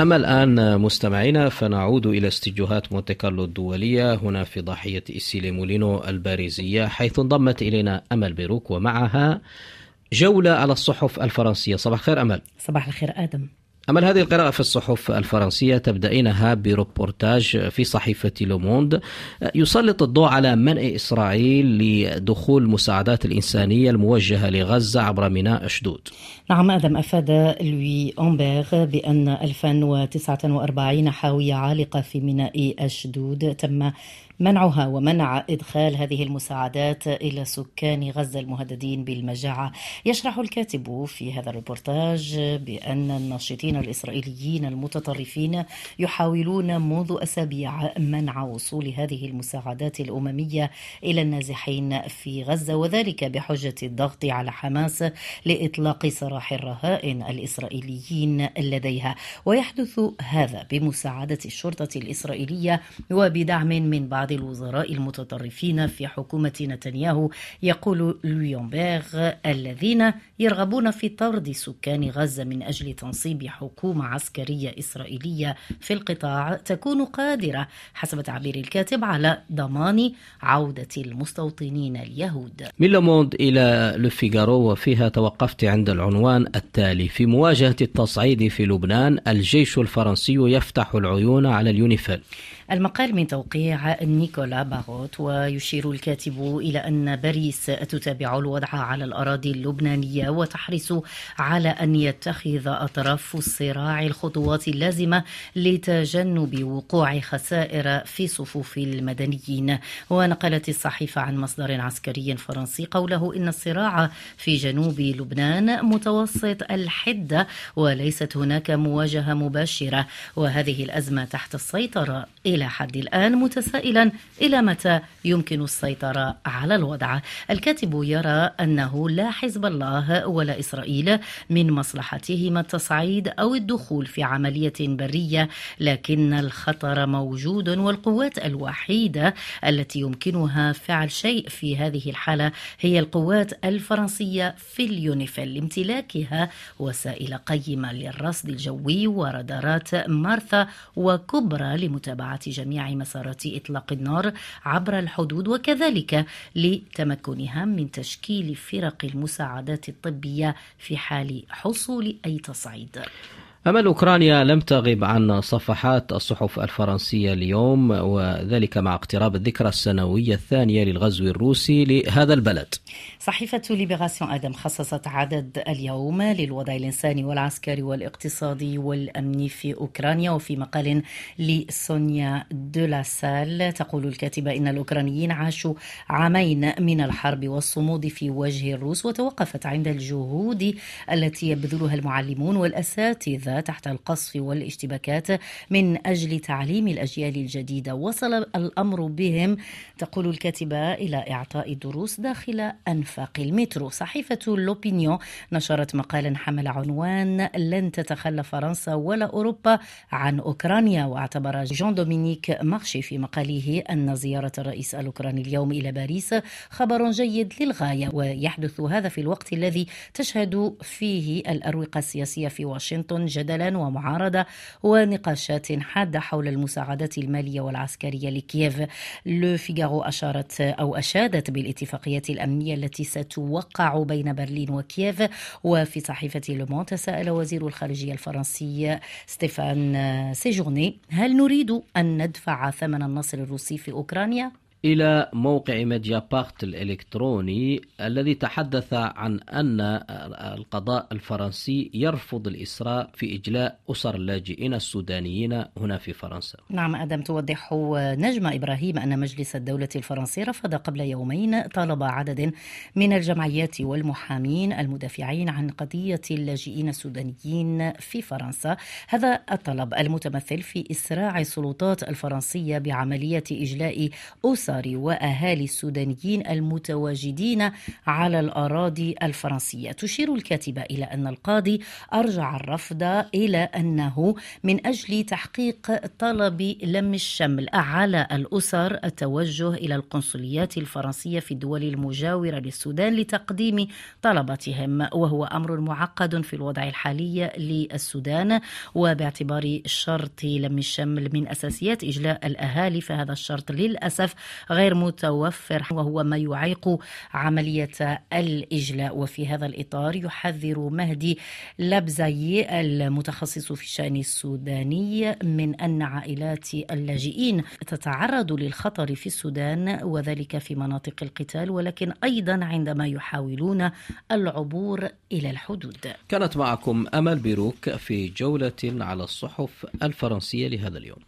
أما الآن مستمعينا فنعود إلى استديوهات مونتي كارلو الدولية هنا في ضاحية إيسي لي مولينو الباريزية حيث انضمت إلينا أمل بيروك ومعها جولة على الصحف الفرنسية. صباح الخير أمل. صباح الخير آدم. أمل هذه القراءة في الصحف الفرنسية تبدأينها بريبورتاج في صحيفة لوموند يسلط الضوء على منع إسرائيل لدخول المساعدات الإنسانية الموجهة لغزة عبر ميناء أشدود. نعم آدم أفاد لوي أومبيغ بأن 1049 حاوية عالقة في ميناء أشدود تم منعها ومنع إدخال هذه المساعدات إلى سكان غزة المهددين بالمجاعة. يشرح الكاتب في هذا الريبورتاج بأن الناشطين الإسرائيليين المتطرفين يحاولون منذ أسابيع منع وصول هذه المساعدات الأممية إلى النازحين في غزة وذلك بحجة الضغط على حماس لإطلاق سراح الرهائن الإسرائيليين لديها. ويحدث هذا بمساعدة الشرطة الإسرائيلية وبدعم من بعض بعض الوزراء المتطرفين في حكومة نتنياهو يقول لويونبيغ الذين يرغبون في طرد سكان غزة من أجل تنصيب حكومة عسكرية إسرائيلية في القطاع تكون قادرة حسب تعبير الكاتب على ضمان عودة المستوطنين اليهود. من لوموند إلى لوفيغارو وفيها توقفت عند العنوان التالي. في مواجهة التصعيد في لبنان الجيش الفرنسي يفتح العيون على اليونيفيل. المقال من توقيع نيكولا باغوت ويشير الكاتب إلى أن باريس تتابع الوضع على الأراضي اللبنانية وتحرص على أن يتخذ أطراف الصراع الخطوات اللازمة لتجنب وقوع خسائر في صفوف المدنيين. ونقلت الصحيفة عن مصدر عسكري فرنسي قوله إن الصراع في جنوب لبنان متوسط الحدة وليست هناك مواجهة مباشرة وهذه الأزمة تحت السيطرة إلى حد الآن متسائلا إلى متى يمكن السيطرة على الوضع. الكاتب يرى أنه لا حزب الله ولا إسرائيل من مصلحتهما التصعيد أو الدخول في عملية برية لكن الخطر موجود والقوات الوحيدة التي يمكنها فعل شيء في هذه الحالة هي القوات الفرنسية في اليونيفيل لامتلاكها وسائل قيمة للرصد الجوي ورادارات مارثا وكبرى لمتابعة جميع مسارات إطلاق النار عبر الحدود وكذلك لتمكنها من تشكيل فرق المساعدات الطبية في حال حصول أي تصعيد. أمل أوكرانيا لم تغب عن صفحات الصحف الفرنسية اليوم وذلك مع اقتراب الذكرى السنوية الثانية للغزو الروسي لهذا البلد. صحيفة ليبراسيون آدم خصصت عدد اليوم للوضع الإنساني والعسكري والاقتصادي والأمني في أوكرانيا وفي مقال لسونيا دولاسال تقول الكاتبة إن الأوكرانيين عاشوا عامين من الحرب والصمود في وجه الروس وتوقفت عند الجهود التي يبذلها المعلمون والأساتذة تحت القصف والاشتباكات من أجل تعليم الأجيال الجديدة. وصل الأمر بهم تقول الكاتبة إلى إعطاء دروس داخل أنفاق المترو. صحيفة لوبينيون نشرت مقالا حمل عنوان لن تتخلى فرنسا ولا أوروبا عن أوكرانيا واعتبر جون دومينيك مارشي في مقاله أن زيارة الرئيس الأوكراني اليوم إلى باريس خبر جيد للغاية. ويحدث هذا في الوقت الذي تشهد فيه الأروقة السياسية في واشنطن جدلا ومعارضة ونقاشات حادة حول المساعدات المالية والعسكرية لكييف لو فيغارو أشارت أو أشادت بالاتفاقيات الأمنية التي ستوقع بين برلين وكييف وفي صحيفة لوموند تساءل وزير الخارجية الفرنسي ستيفان سيجورني هل نريد أن ندفع ثمن النصر الروسي في أوكرانيا؟ إلى موقع ميديا بارت الإلكتروني الذي تحدث عن أن القضاء الفرنسي يرفض الإسراء في إجلاء أسر اللاجئين السودانيين هنا في فرنسا. نعم أدم توضح نجمة إبراهيم أن مجلس الدولة الفرنسي رفض قبل يومين طلب عدد من الجمعيات والمحامين المدافعين عن قضية اللاجئين السودانيين في فرنسا. هذا الطلب المتمثل في إسراع السلطات الفرنسية بعملية إجلاء أسر الأسر وأهالي السودانيين المتواجدين على الأراضي الفرنسية. تشير الكاتبة إلى أن القاضي أرجع الرفض إلى أنه من أجل تحقيق طلب لم الشمل على الأسر التوجه إلى القنصليات الفرنسية في الدول المجاورة للسودان لتقديم طلباتهم وهو أمر معقد في الوضع الحالي للسودان. وباعتبار شرط لم الشمل من أساسيات إجلاء الأهالي فهذا الشرط للأسف غير متوفر وهو ما يعيق عملية الإجلاء. وفي هذا الإطار يحذر مهدي لبزاي المتخصص في الشأن السوداني من أن عائلات اللاجئين تتعرض للخطر في السودان وذلك في مناطق القتال ولكن أيضا عندما يحاولون العبور إلى الحدود. كانت معكم أمل بيروك في جولة على الصحف الفرنسية لهذا اليوم.